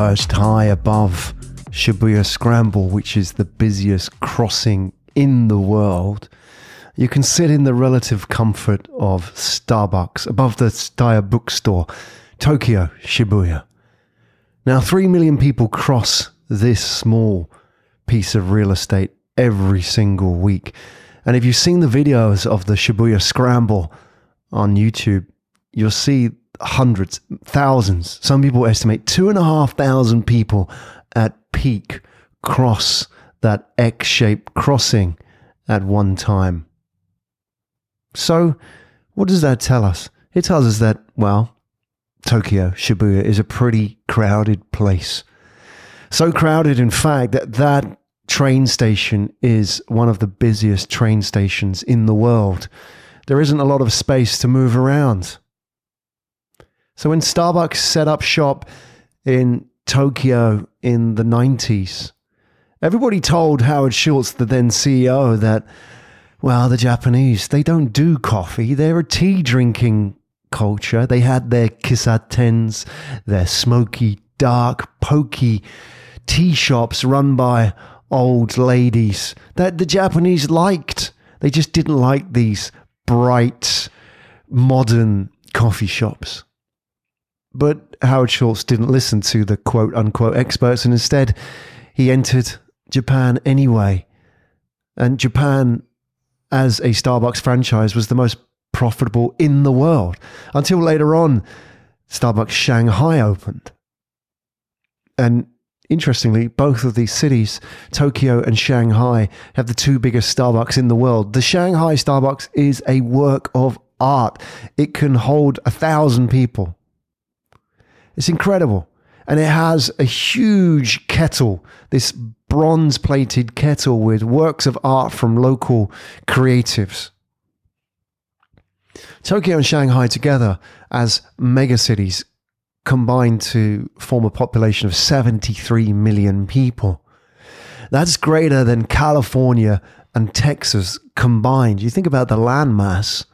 perched high above Shibuya Scramble, which is the busiest crossing in the world, you can sit in the relative comfort of Starbucks above the Tsutaya bookstore, Tokyo, Shibuya. Now, 3 million people cross this small piece of real estate every single week. And if you've seen the videos of the Shibuya Scramble on YouTube, you'll see hundreds, thousands. Some people estimate two and a half thousand people at peak cross that X shaped crossing at one time. So, what does that tell us? It tells us that, well, Tokyo, Shibuya is a pretty crowded place. So crowded, in fact, that that train station is one of the busiest train stations in the world. There isn't a lot of space to move around. So when Starbucks set up shop in Tokyo in the 90s, everybody told Howard Schultz, the then CEO, that, well, the Japanese, they don't do coffee. They're a tea drinking culture. They had their kissatens, their smoky, dark, pokey tea shops run by old ladies that the Japanese liked. They just didn't like these bright, modern coffee shops. But Howard Schultz didn't listen to the quote unquote experts and instead he entered Japan anyway. And Japan, as a Starbucks franchise, was the most profitable in the world until later on, Starbucks Shanghai opened. And interestingly, both of these cities, Tokyo and Shanghai, have the two biggest Starbucks in the world. The Shanghai Starbucks is a work of art, it can hold a thousand people. It's incredible. And it has a huge kettle, this bronze plated kettle with works of art from local creatives. Tokyo and Shanghai together as megacities combine to form a population of 73 million people. That's greater than California and Texas combined. You think about the landmass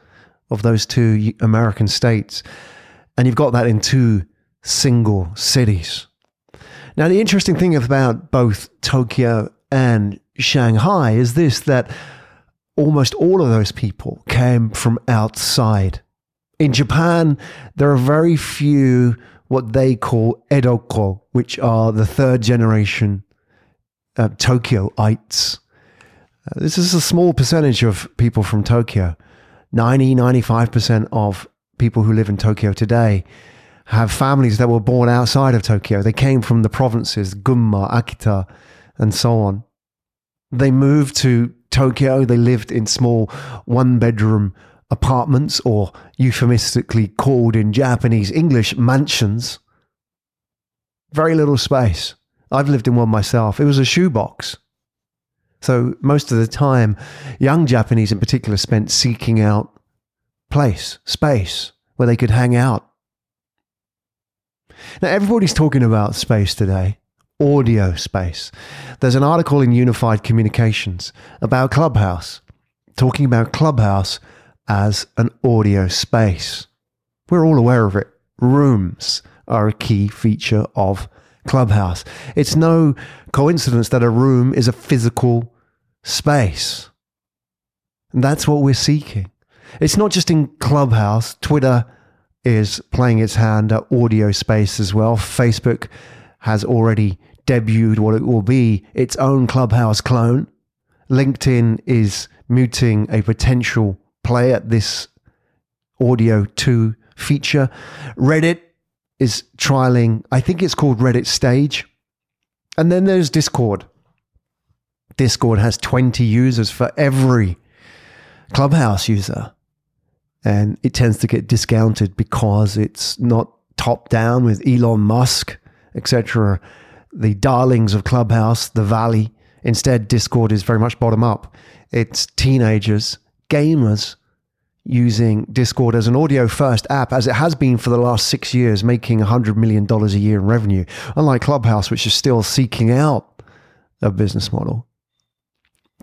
of those two American states, and you've got that in two single cities. Now, the interesting thing about both Tokyo and Shanghai is this that almost all of those people came from outside. In Japan, there are very few what they call Edokko, which are the third generation uh, Tokyoites. Uh, this is a small percentage of people from Tokyo. 90, 95% of people who live in Tokyo today have families that were born outside of Tokyo. They came from the provinces, Gunma, Akita, and so on. They moved to Tokyo. They lived in small one bedroom apartments, or euphemistically called in Japanese English mansions. Very little space. I've lived in one myself. It was a shoebox. So most of the time, young Japanese in particular spent seeking out place, space where they could hang out now, everybody's talking about space today, audio space. There's an article in Unified Communications about Clubhouse, talking about Clubhouse as an audio space. We're all aware of it. Rooms are a key feature of Clubhouse. It's no coincidence that a room is a physical space. And that's what we're seeking. It's not just in Clubhouse, Twitter is playing its hand at audio space as well. Facebook has already debuted what it will be its own Clubhouse clone. LinkedIn is muting a potential play at this audio 2 feature. Reddit is trialing, I think it's called Reddit Stage. And then there's Discord. Discord has 20 users for every Clubhouse user and it tends to get discounted because it's not top down with Elon Musk, etc. The darlings of Clubhouse, the Valley. Instead, Discord is very much bottom up. It's teenagers, gamers using Discord as an audio first app, as it has been for the last six years, making $100 million a year in revenue. Unlike Clubhouse, which is still seeking out a business model.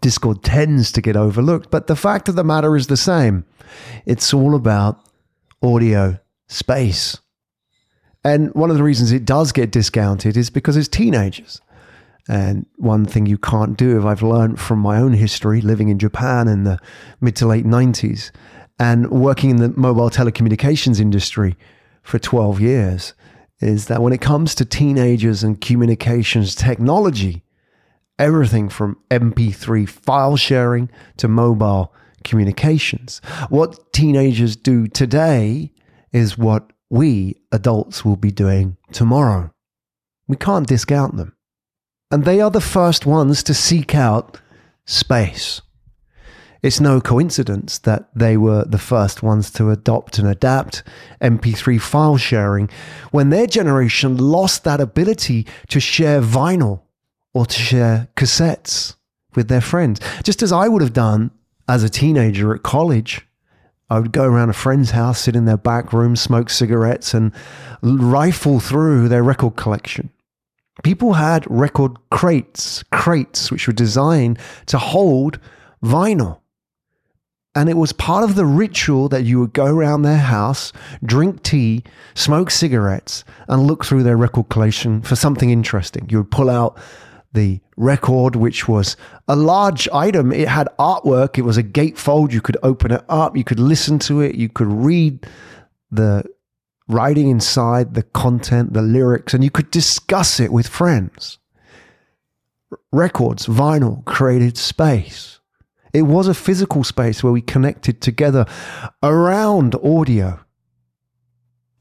Discord tends to get overlooked, but the fact of the matter is the same. It's all about audio space. And one of the reasons it does get discounted is because it's teenagers. And one thing you can't do, if I've learned from my own history, living in Japan in the mid to late 90s and working in the mobile telecommunications industry for 12 years, is that when it comes to teenagers and communications technology, everything from MP3 file sharing to mobile communications, what teenagers do today is what we adults will be doing tomorrow. We can't discount them. And they are the first ones to seek out space. It's no coincidence that they were the first ones to adopt and adapt MP3 file sharing when their generation lost that ability to share vinyl or to share cassettes with their friends. Just as I would have done as a teenager at college. I would go around a friend's house, sit in their back room, smoke cigarettes, and rifle through their record collection. People had record crates, crates which were designed to hold vinyl. And it was part of the ritual that you would go around their house, drink tea, smoke cigarettes, and look through their record collection for something interesting. You would pull out the record, which was a large item. It had artwork. It was a gatefold. You could open it up. You could listen to it. You could read the writing inside, the content, the lyrics, and you could discuss it with friends. Records, vinyl created space. It was a physical space where we connected together around audio.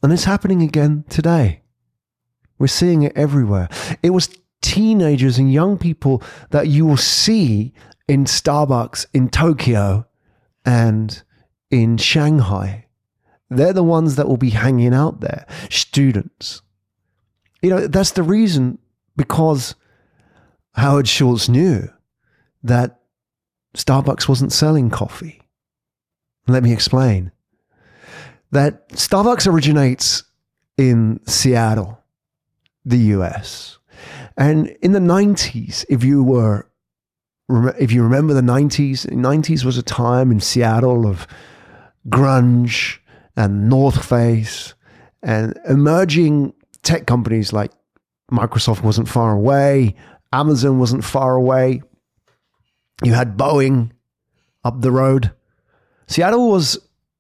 And it's happening again today. We're seeing it everywhere. It was teenagers and young people that you will see in Starbucks in Tokyo and in Shanghai. They're the ones that will be hanging out there, students. You know, that's the reason because Howard Schultz knew that Starbucks wasn't selling coffee. Let me explain. That Starbucks originates in Seattle, the US. And in the 90s, if you were if you remember the 90s, 90s was a time in Seattle of grunge and North Face and emerging tech companies like Microsoft wasn't far away, Amazon wasn't far away. You had Boeing up the road. Seattle was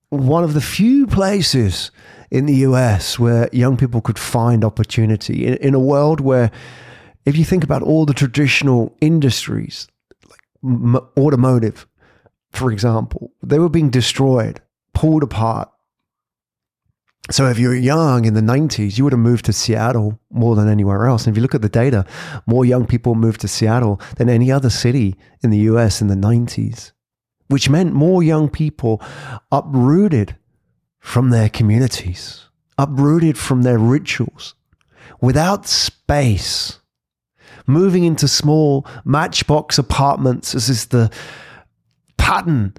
one of the few places in the US where young people could find opportunity in, in a world where if you think about all the traditional industries, like m- automotive, for example, they were being destroyed, pulled apart. So if you were young in the 90s, you would have moved to Seattle more than anywhere else. And if you look at the data, more young people moved to Seattle than any other city in the US in the 90s, which meant more young people uprooted from their communities, uprooted from their rituals, without space moving into small matchbox apartments as is the pattern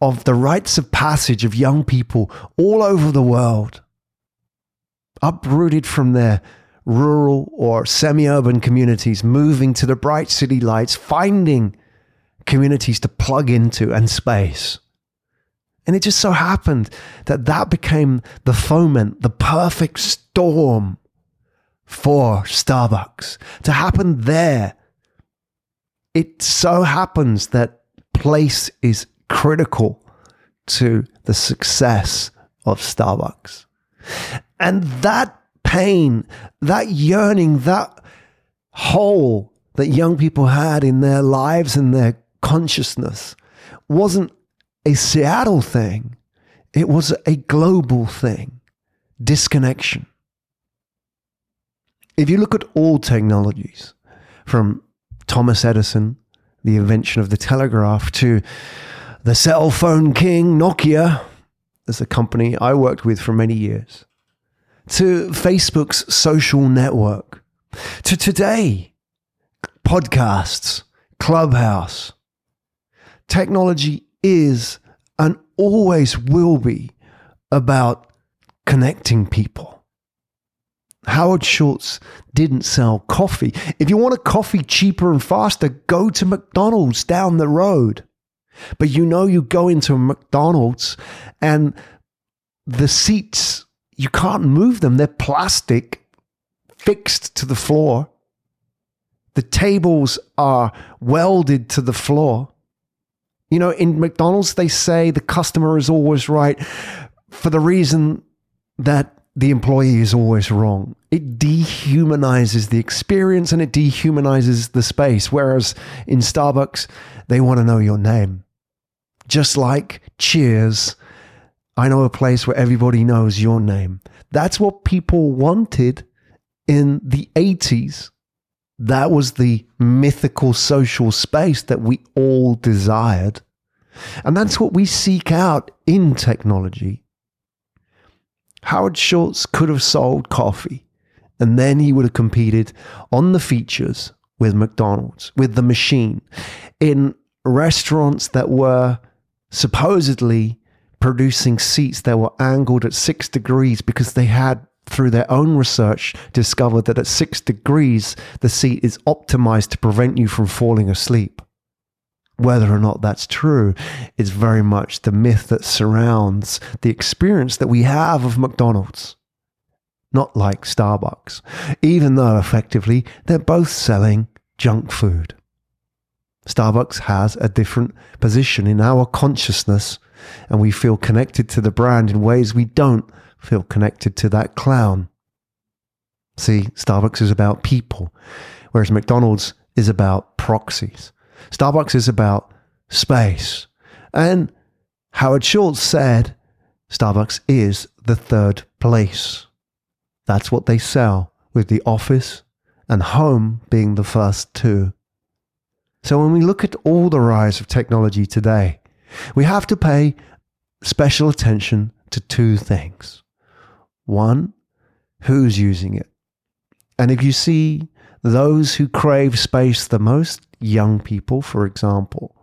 of the rites of passage of young people all over the world, uprooted from their rural or semi urban communities, moving to the bright city lights, finding communities to plug into and space. And it just so happened that that became the foment, the perfect storm for Starbucks to happen there. It so happens that place is critical to the success of Starbucks. And that pain, that yearning, that hole that young people had in their lives and their consciousness wasn't a Seattle thing, it was a global thing disconnection. If you look at all technologies, from Thomas Edison, the invention of the telegraph, to the cell phone king, Nokia, as a company I worked with for many years, to Facebook's social network, to today, podcasts, Clubhouse. Technology is and always will be about connecting people. Howard Schultz didn't sell coffee. If you want a coffee cheaper and faster, go to McDonald's down the road. But you know, you go into McDonald's and the seats you can't move them. They're plastic fixed to the floor. The tables are welded to the floor. You know, in McDonald's, they say the customer is always right for the reason that the employee is always wrong. It dehumanizes the experience and it dehumanizes the space. Whereas in Starbucks, they want to know your name. Just like Cheers, I know a place where everybody knows your name. That's what people wanted in the 80s. That was the mythical social space that we all desired. And that's what we seek out in technology. Howard Schultz could have sold coffee and then he would have competed on the features with McDonald's, with the machine, in restaurants that were supposedly producing seats that were angled at six degrees because they had, through their own research, discovered that at six degrees, the seat is optimized to prevent you from falling asleep. Whether or not that's true is very much the myth that surrounds the experience that we have of McDonald's. Not like Starbucks, even though effectively they're both selling junk food. Starbucks has a different position in our consciousness, and we feel connected to the brand in ways we don't feel connected to that clown. See, Starbucks is about people, whereas McDonald's is about proxies. Starbucks is about space. And Howard Schultz said Starbucks is the third place. That's what they sell, with the office and home being the first two. So when we look at all the rise of technology today, we have to pay special attention to two things. One, who's using it? And if you see those who crave space the most, young people, for example,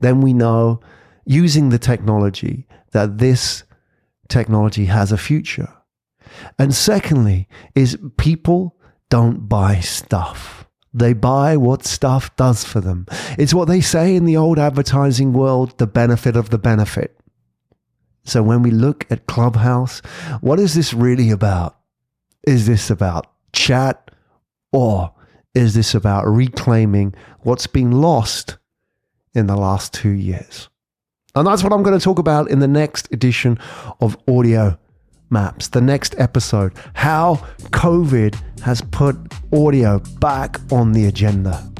then we know using the technology that this technology has a future. And secondly, is people don't buy stuff. They buy what stuff does for them. It's what they say in the old advertising world the benefit of the benefit. So when we look at Clubhouse, what is this really about? Is this about chat or is this about reclaiming what's been lost in the last two years? And that's what I'm going to talk about in the next edition of Audio Maps, the next episode how COVID has put audio back on the agenda.